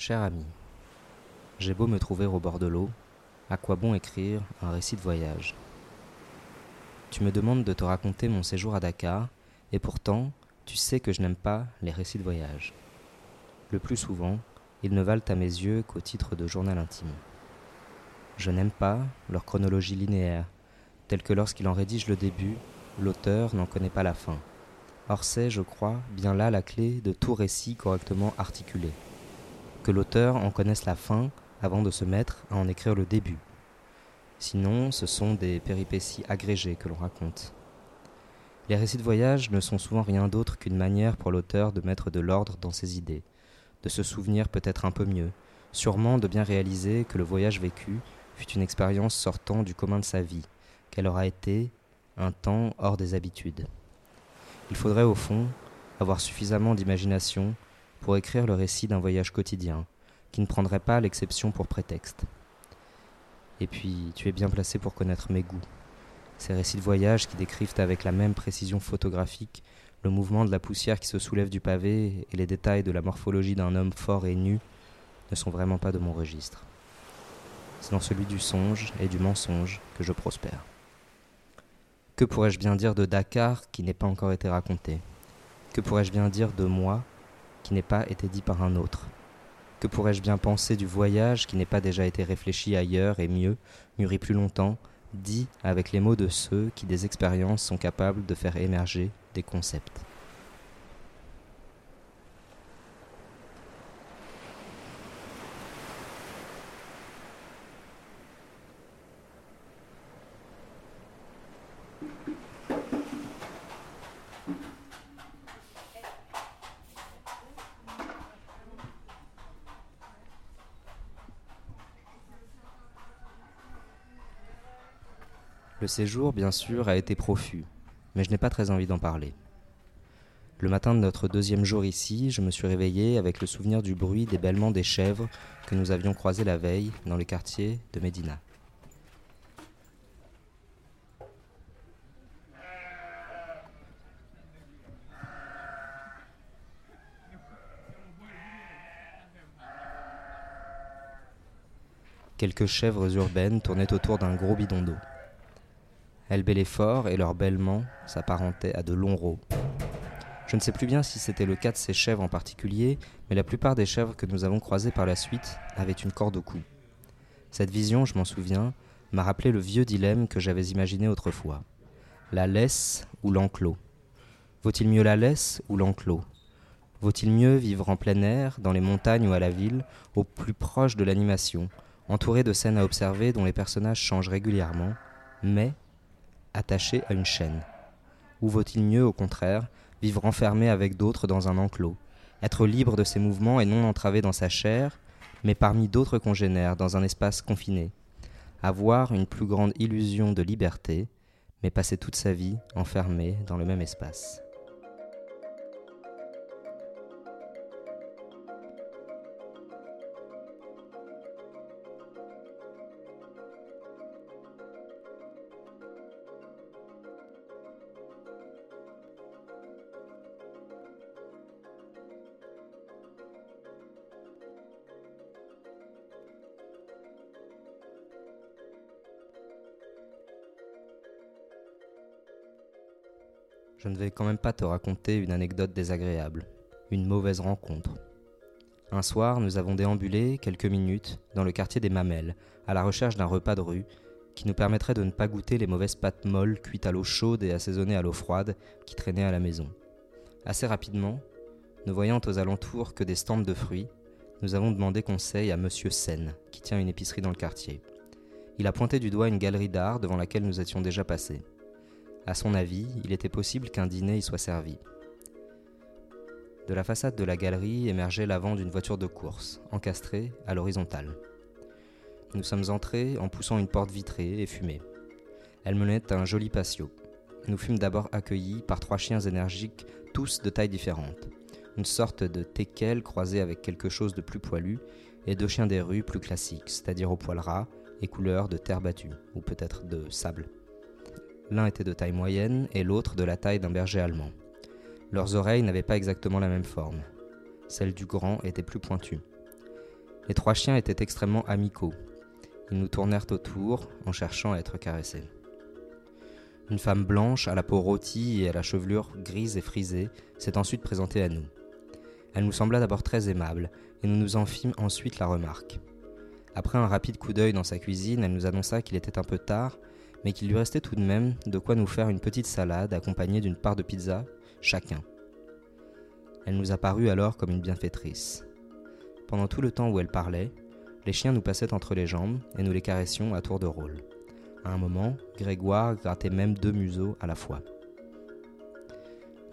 Cher ami, j'ai beau me trouver au bord de l'eau, à quoi bon écrire un récit de voyage? Tu me demandes de te raconter mon séjour à Dakar, et pourtant, tu sais que je n'aime pas les récits de voyage. Le plus souvent, ils ne valent à mes yeux qu'au titre de journal intime. Je n'aime pas leur chronologie linéaire, telle que lorsqu'il en rédige le début, l'auteur n'en connaît pas la fin. Or c'est, je crois, bien là la clé de tout récit correctement articulé que l'auteur en connaisse la fin avant de se mettre à en écrire le début. Sinon, ce sont des péripéties agrégées que l'on raconte. Les récits de voyage ne sont souvent rien d'autre qu'une manière pour l'auteur de mettre de l'ordre dans ses idées, de se souvenir peut-être un peu mieux, sûrement de bien réaliser que le voyage vécu fut une expérience sortant du commun de sa vie, qu'elle aura été un temps hors des habitudes. Il faudrait au fond avoir suffisamment d'imagination pour écrire le récit d'un voyage quotidien, qui ne prendrait pas l'exception pour prétexte. Et puis, tu es bien placé pour connaître mes goûts. Ces récits de voyage qui décrivent avec la même précision photographique le mouvement de la poussière qui se soulève du pavé et les détails de la morphologie d'un homme fort et nu ne sont vraiment pas de mon registre. C'est dans celui du songe et du mensonge que je prospère. Que pourrais-je bien dire de Dakar qui n'est pas encore été raconté? Que pourrais-je bien dire de moi qui n'ait pas été dit par un autre. Que pourrais-je bien penser du voyage qui n'ait pas déjà été réfléchi ailleurs et mieux, mûri plus longtemps, dit avec les mots de ceux qui des expériences sont capables de faire émerger des concepts Le séjour, bien sûr, a été profus, mais je n'ai pas très envie d'en parler. Le matin de notre deuxième jour ici, je me suis réveillé avec le souvenir du bruit des bêlements des chèvres que nous avions croisés la veille dans le quartier de Médina. Quelques chèvres urbaines tournaient autour d'un gros bidon d'eau. Elles bêlaient fort et leur bêlement s'apparentait à de longs rots. Je ne sais plus bien si c'était le cas de ces chèvres en particulier, mais la plupart des chèvres que nous avons croisées par la suite avaient une corde au cou. Cette vision, je m'en souviens, m'a rappelé le vieux dilemme que j'avais imaginé autrefois. La laisse ou l'enclos? Vaut-il mieux la laisse ou l'enclos? Vaut-il mieux vivre en plein air, dans les montagnes ou à la ville, au plus proche de l'animation, entouré de scènes à observer dont les personnages changent régulièrement, mais attaché à une chaîne Ou vaut-il mieux, au contraire, vivre enfermé avec d'autres dans un enclos, être libre de ses mouvements et non entravé dans sa chair, mais parmi d'autres congénères dans un espace confiné, avoir une plus grande illusion de liberté, mais passer toute sa vie enfermé dans le même espace. Je ne vais quand même pas te raconter une anecdote désagréable, une mauvaise rencontre. Un soir, nous avons déambulé quelques minutes dans le quartier des Mamelles, à la recherche d'un repas de rue qui nous permettrait de ne pas goûter les mauvaises pâtes molles cuites à l'eau chaude et assaisonnées à l'eau froide qui traînaient à la maison. Assez rapidement, ne voyant aux alentours que des stands de fruits, nous avons demandé conseil à Monsieur Sen, qui tient une épicerie dans le quartier. Il a pointé du doigt une galerie d'art devant laquelle nous étions déjà passés. À son avis, il était possible qu'un dîner y soit servi. De la façade de la galerie émergeait l'avant d'une voiture de course, encastrée à l'horizontale. Nous sommes entrés en poussant une porte vitrée et fumée. Elle menait à un joli patio. Nous fûmes d'abord accueillis par trois chiens énergiques, tous de tailles différentes. Une sorte de teckel croisé avec quelque chose de plus poilu, et deux chiens des rues plus classiques, c'est-à-dire au poil ras et couleur de terre battue, ou peut-être de sable. L'un était de taille moyenne et l'autre de la taille d'un berger allemand. Leurs oreilles n'avaient pas exactement la même forme. Celle du grand était plus pointue. Les trois chiens étaient extrêmement amicaux. Ils nous tournèrent autour en cherchant à être caressés. Une femme blanche, à la peau rôtie et à la chevelure grise et frisée, s'est ensuite présentée à nous. Elle nous sembla d'abord très aimable, et nous nous en fîmes ensuite la remarque. Après un rapide coup d'œil dans sa cuisine, elle nous annonça qu'il était un peu tard, mais qu'il lui restait tout de même de quoi nous faire une petite salade accompagnée d'une part de pizza, chacun. Elle nous apparut alors comme une bienfaitrice. Pendant tout le temps où elle parlait, les chiens nous passaient entre les jambes et nous les caressions à tour de rôle. À un moment, Grégoire grattait même deux museaux à la fois.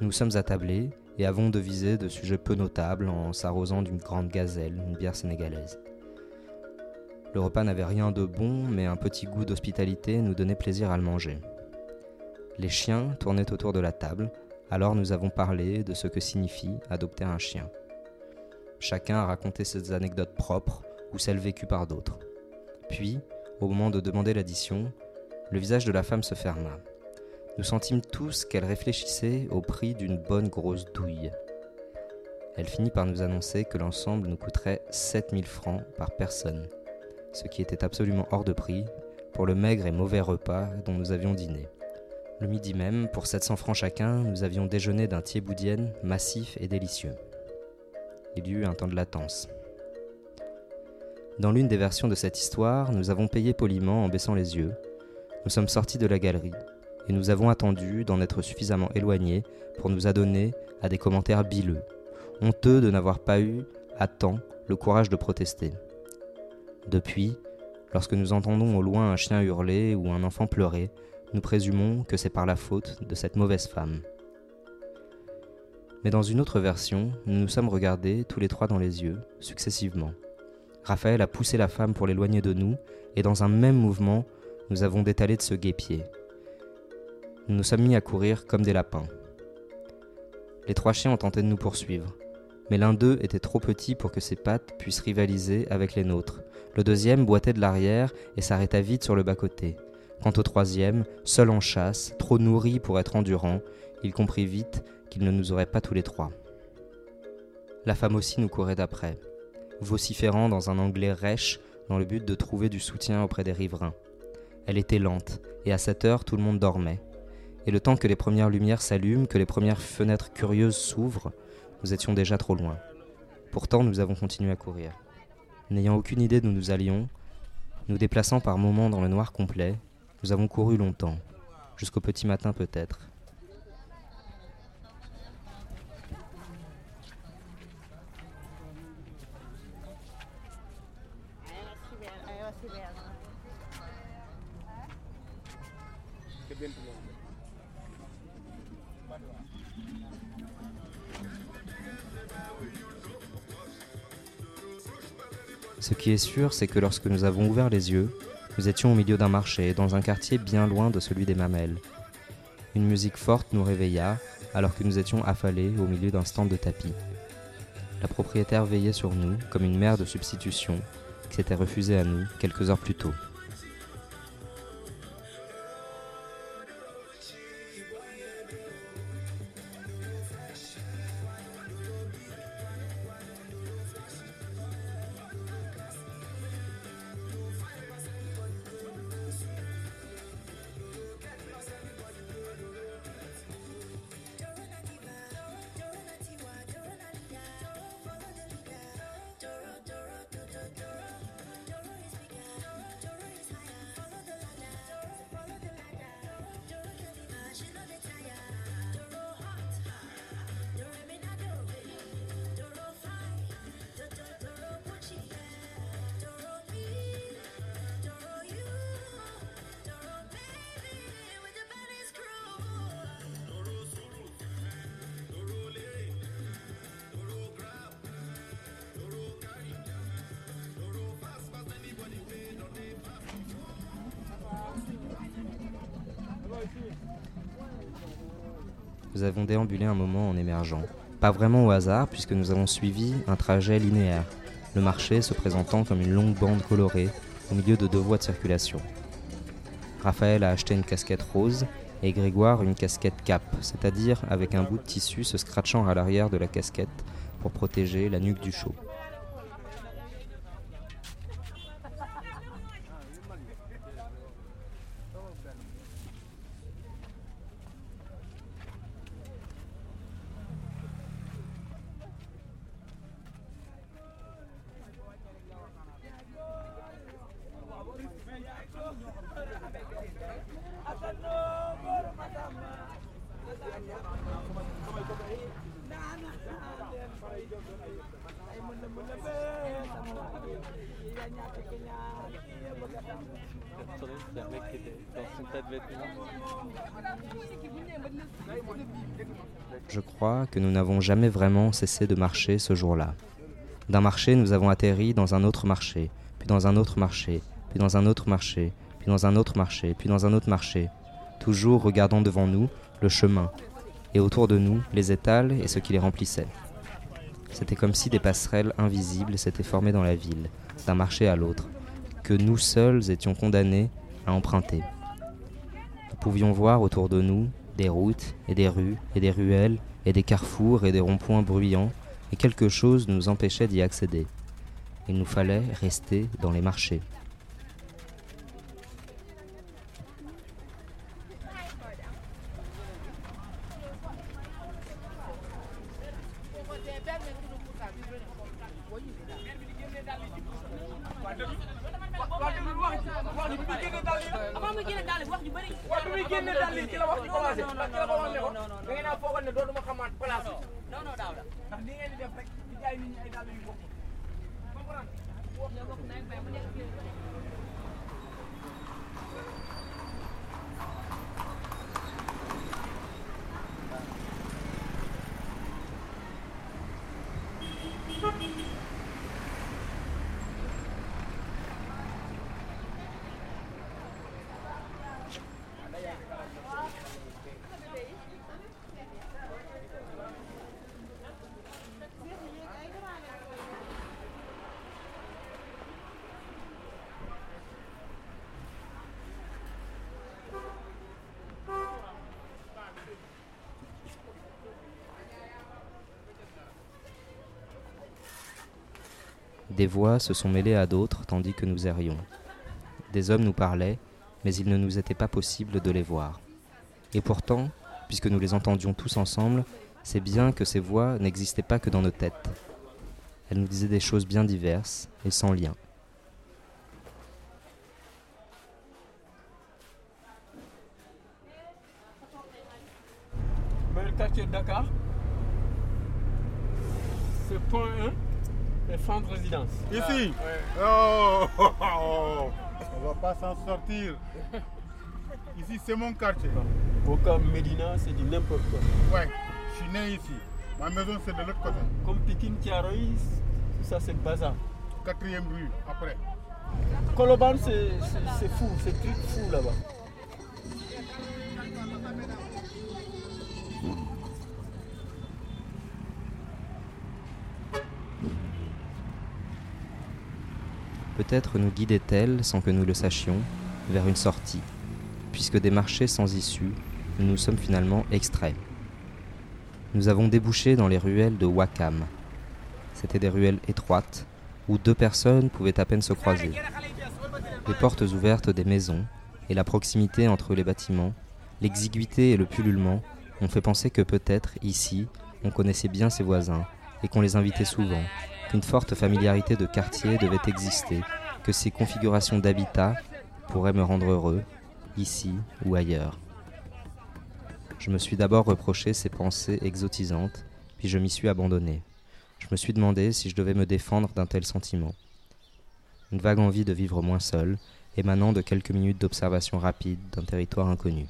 Nous sommes attablés et avons devisé de sujets peu notables en s'arrosant d'une grande gazelle, une bière sénégalaise. Le repas n'avait rien de bon, mais un petit goût d'hospitalité nous donnait plaisir à le manger. Les chiens tournaient autour de la table, alors nous avons parlé de ce que signifie adopter un chien. Chacun a raconté ses anecdotes propres ou celles vécues par d'autres. Puis, au moment de demander l'addition, le visage de la femme se ferma. Nous sentîmes tous qu'elle réfléchissait au prix d'une bonne grosse douille. Elle finit par nous annoncer que l'ensemble nous coûterait 7000 francs par personne, ce qui était absolument hors de prix pour le maigre et mauvais repas dont nous avions dîné. Le midi même, pour 700 francs chacun, nous avions déjeuné d'un thieboudienne massif et délicieux. Il y eut un temps de latence. Dans l'une des versions de cette histoire, nous avons payé poliment en baissant les yeux. Nous sommes sortis de la galerie et nous avons attendu d'en être suffisamment éloignés pour nous adonner à des commentaires bileux, honteux de n'avoir pas eu, à temps, le courage de protester. Depuis, lorsque nous entendons au loin un chien hurler ou un enfant pleurer, nous présumons que c'est par la faute de cette mauvaise femme. Mais dans une autre version, nous nous sommes regardés tous les trois dans les yeux, successivement. Raphaël a poussé la femme pour l'éloigner de nous, et dans un même mouvement, nous avons détalé de ce guépier. Nous nous sommes mis à courir comme des lapins. Les trois chiens ont tenté de nous poursuivre, mais l'un d'eux était trop petit pour que ses pattes puissent rivaliser avec les nôtres. Le deuxième boitait de l'arrière et s'arrêta vite sur le bas-côté. Quant au troisième, seul en chasse, trop nourri pour être endurant, il comprit vite qu'il ne nous aurait pas tous les trois. La femme aussi nous courait d'après vociférant dans un anglais rêche dans le but de trouver du soutien auprès des riverains. Elle était lente, et à cette heure tout le monde dormait. Et le temps que les premières lumières s'allument, que les premières fenêtres curieuses s'ouvrent, nous étions déjà trop loin. Pourtant nous avons continué à courir. N'ayant aucune idée d'où nous allions, nous déplaçant par moments dans le noir complet, nous avons couru longtemps, jusqu'au petit matin peut-être, Ce qui est sûr, c'est que lorsque nous avons ouvert les yeux, nous étions au milieu d'un marché, dans un quartier bien loin de celui des mamelles. Une musique forte nous réveilla, alors que nous étions affalés au milieu d'un stand de tapis. La propriétaire veillait sur nous comme une mère de substitution qui s'était refusée à nous quelques heures plus tôt. Nous avons déambulé un moment en émergeant. Pas vraiment au hasard, puisque nous avons suivi un trajet linéaire, le marché se présentant comme une longue bande colorée au milieu de deux voies de circulation. Raphaël a acheté une casquette rose et Grégoire une casquette cap, c'est-à-dire avec un bout de tissu se scratchant à l'arrière de la casquette pour protéger la nuque du chaud. Je crois que nous n'avons jamais vraiment cessé de marcher ce jour-là. D'un marché, nous avons atterri dans un autre marché, puis dans un autre marché, puis dans un autre marché, puis dans un autre marché, puis dans un autre marché, toujours regardant devant nous le chemin, et autour de nous les étals et ce qui les remplissait. C'était comme si des passerelles invisibles s'étaient formées dans la ville, d'un marché à l'autre, que nous seuls étions condamnés à emprunter. Nous pouvions voir autour de nous des routes et des rues et des ruelles et des carrefours et des ronds-points bruyants, et quelque chose nous empêchait d'y accéder. Il nous fallait rester dans les marchés. avant muy génne daal wax ju bëri. waaw bi muy génne daal ci la wax ci commencé parce que ngeen a foogoon ne dootuma xamaat place bi. Des voix se sont mêlées à d'autres tandis que nous errions. Des hommes nous parlaient, mais il ne nous était pas possible de les voir. Et pourtant, puisque nous les entendions tous ensemble, c'est bien que ces voix n'existaient pas que dans nos têtes. Elles nous disaient des choses bien diverses et sans lien. quartier de Dakar, c'est point 1 et Fendre Ici oh, oh, oh, On va pas s'en sortir. Ici, c'est mon quartier. Au cas Medina, c'est du n'importe quoi. Ouais, je suis né ici. Ma maison, c'est de l'autre côté. Comme Pikin Tiaroïs, tout ça, c'est le bazar. Quatrième rue, après. Koloban, c'est c'est fou, c'est truc fou là-bas. Peut-être nous guidait-elle, sans que nous le sachions, vers une sortie, puisque des marchés sans issue, nous nous sommes finalement extraits. Nous avons débouché dans les ruelles de Wakam. C'étaient des ruelles étroites, où deux personnes pouvaient à peine se croiser. Les portes ouvertes des maisons, et la proximité entre les bâtiments, l'exiguïté et le pullulement ont fait penser que peut-être, ici, on connaissait bien ses voisins, et qu'on les invitait souvent, qu'une forte familiarité de quartier devait exister, que ces configurations d'habitat pourraient me rendre heureux, ici ou ailleurs. Je me suis d'abord reproché ces pensées exotisantes, puis je m'y suis abandonné. Je me suis demandé si je devais me défendre d'un tel sentiment. Une vague envie de vivre moins seul, émanant de quelques minutes d'observation rapide d'un territoire inconnu.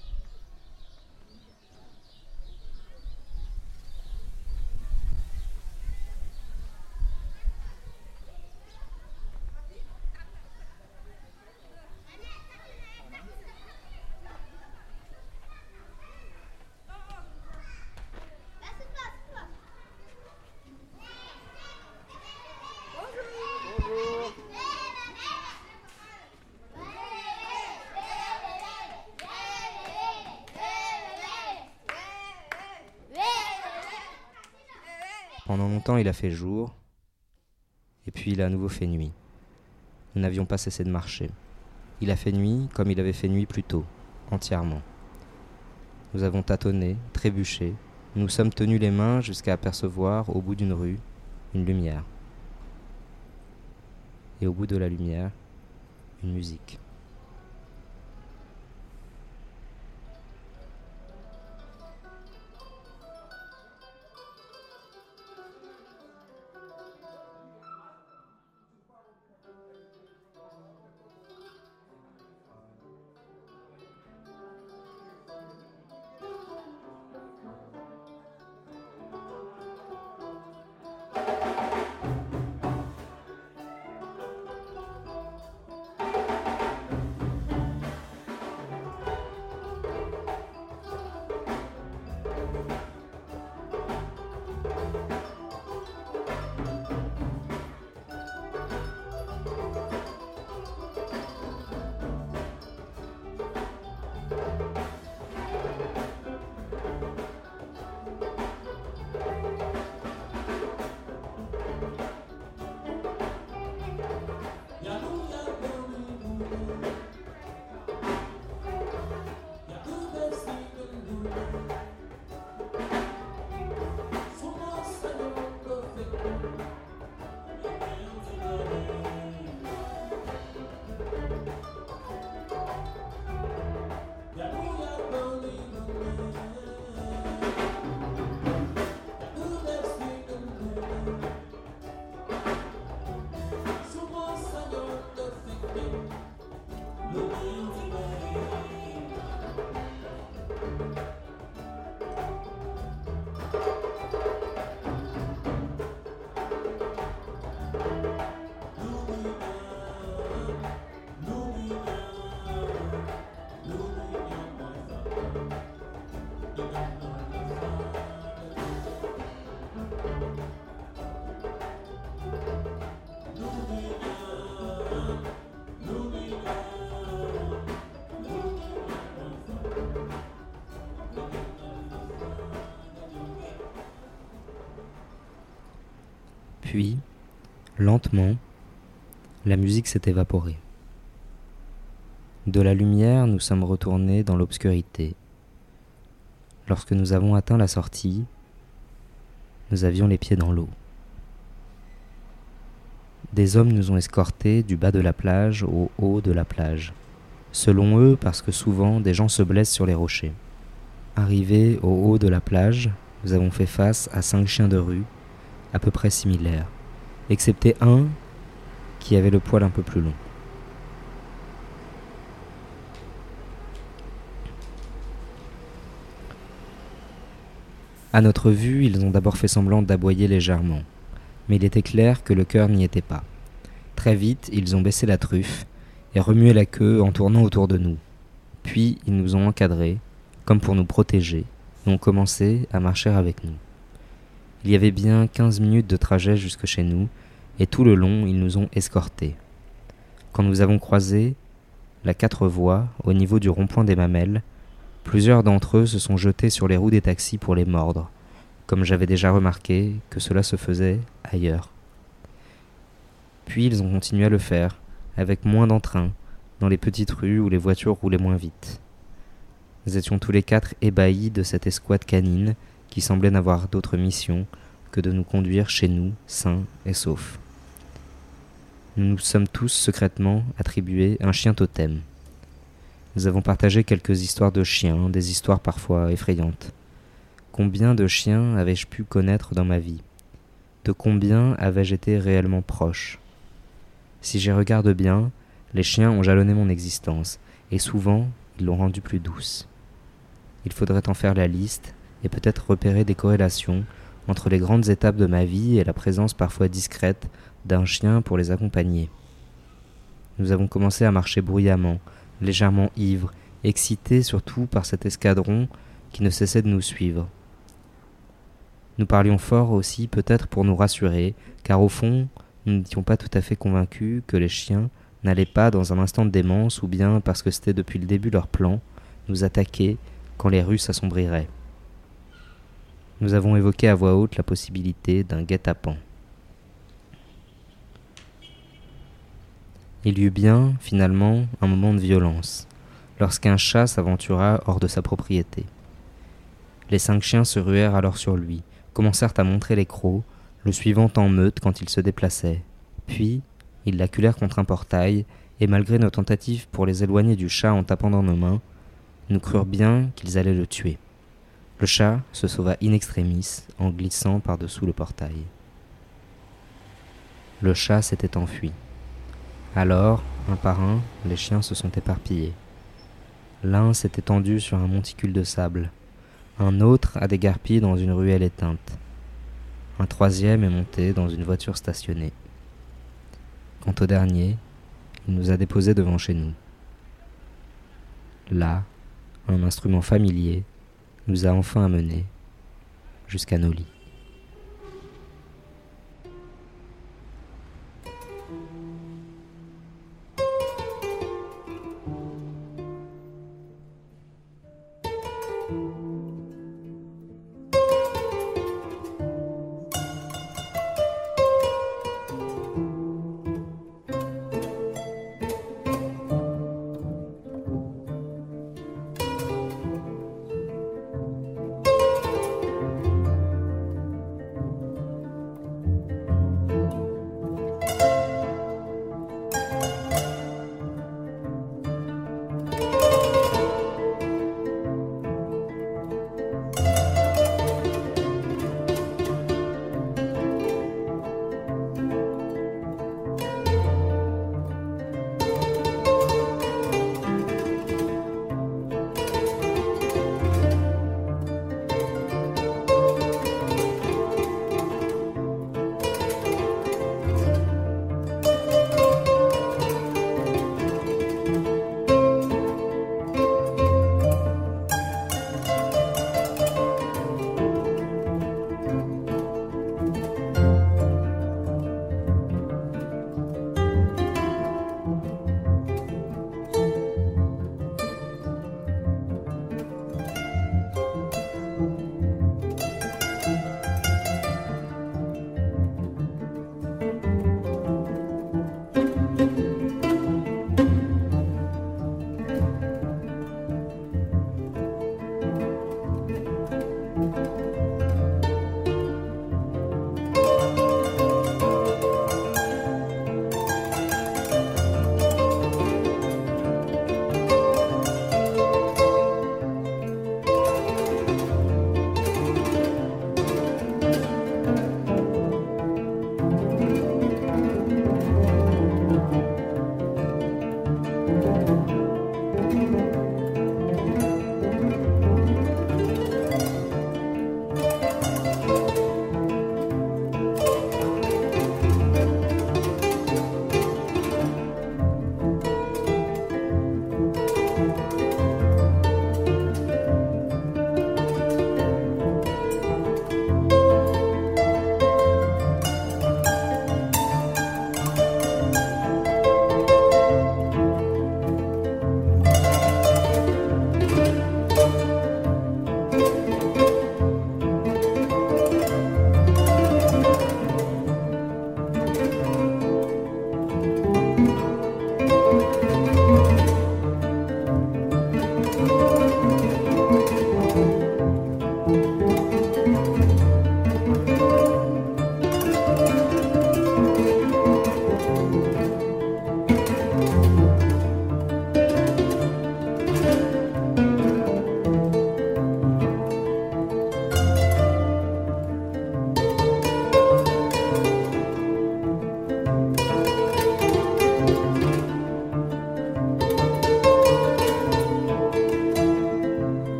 Il a fait jour, et puis il a à nouveau fait nuit. Nous n'avions pas cessé de marcher. Il a fait nuit comme il avait fait nuit plus tôt, entièrement. Nous avons tâtonné, trébuché, nous sommes tenus les mains jusqu'à apercevoir au bout d'une rue une lumière. Et au bout de la lumière, une musique. Puis, lentement, la musique s'est évaporée. De la lumière, nous sommes retournés dans l'obscurité. Lorsque nous avons atteint la sortie, nous avions les pieds dans l'eau. Des hommes nous ont escortés du bas de la plage au haut de la plage. Selon eux, parce que souvent des gens se blessent sur les rochers. Arrivés au haut de la plage, nous avons fait face à cinq chiens de rue, à peu près similaires, excepté un qui avait le poil un peu plus long. À notre vue, ils ont d'abord fait semblant d'aboyer légèrement, mais il était clair que le cœur n'y était pas. Très vite, ils ont baissé la truffe et remué la queue en tournant autour de nous. Puis ils nous ont encadrés, comme pour nous protéger, et ont commencé à marcher avec nous. Il y avait bien quinze minutes de trajet jusque chez nous, et tout le long ils nous ont escortés. Quand nous avons croisé la quatre voies au niveau du rond-point des mamelles, plusieurs d'entre eux se sont jetés sur les roues des taxis pour les mordre, comme j'avais déjà remarqué que cela se faisait ailleurs. Puis ils ont continué à le faire, avec moins d'entrain, dans les petites rues où les voitures roulaient moins vite. Nous étions tous les quatre ébahis de cette escouade canine qui semblait n'avoir d'autre mission que de nous conduire chez nous, sains et saufs. Nous nous sommes tous secrètement attribués un chien totem. Nous avons partagé quelques histoires de chiens, des histoires parfois effrayantes. Combien de chiens avais-je pu connaître dans ma vie? De combien avais-je été réellement proche? Si j'y regarde bien, les chiens ont jalonné mon existence, et souvent ils l'ont rendue plus douce. Il faudrait en faire la liste et peut-être repérer des corrélations entre les grandes étapes de ma vie et la présence parfois discrète d'un chien pour les accompagner. Nous avons commencé à marcher bruyamment, légèrement ivres, excités surtout par cet escadron qui ne cessait de nous suivre. Nous parlions fort aussi peut-être pour nous rassurer, car au fond, nous n'étions pas tout à fait convaincus que les chiens n'allaient pas dans un instant de démence ou bien parce que c'était depuis le début leur plan, nous attaquer quand les rues s'assombriraient. Nous avons évoqué à voix haute la possibilité d'un guet-apens. Il y eut bien, finalement, un moment de violence, lorsqu'un chat s'aventura hors de sa propriété. Les cinq chiens se ruèrent alors sur lui, commencèrent à montrer les crocs, le suivant en meute quand il se déplaçait. Puis, ils l'acculèrent contre un portail, et malgré nos tentatives pour les éloigner du chat en tapant dans nos mains, nous crurent bien qu'ils allaient le tuer. Le chat se sauva in extremis en glissant par-dessous le portail. Le chat s'était enfui. Alors, un par un, les chiens se sont éparpillés. L'un s'est étendu sur un monticule de sable, un autre a dégarpi dans une ruelle éteinte, un troisième est monté dans une voiture stationnée. Quant au dernier, il nous a déposés devant chez nous. Là, un instrument familier nous a enfin amenés jusqu'à nos lits.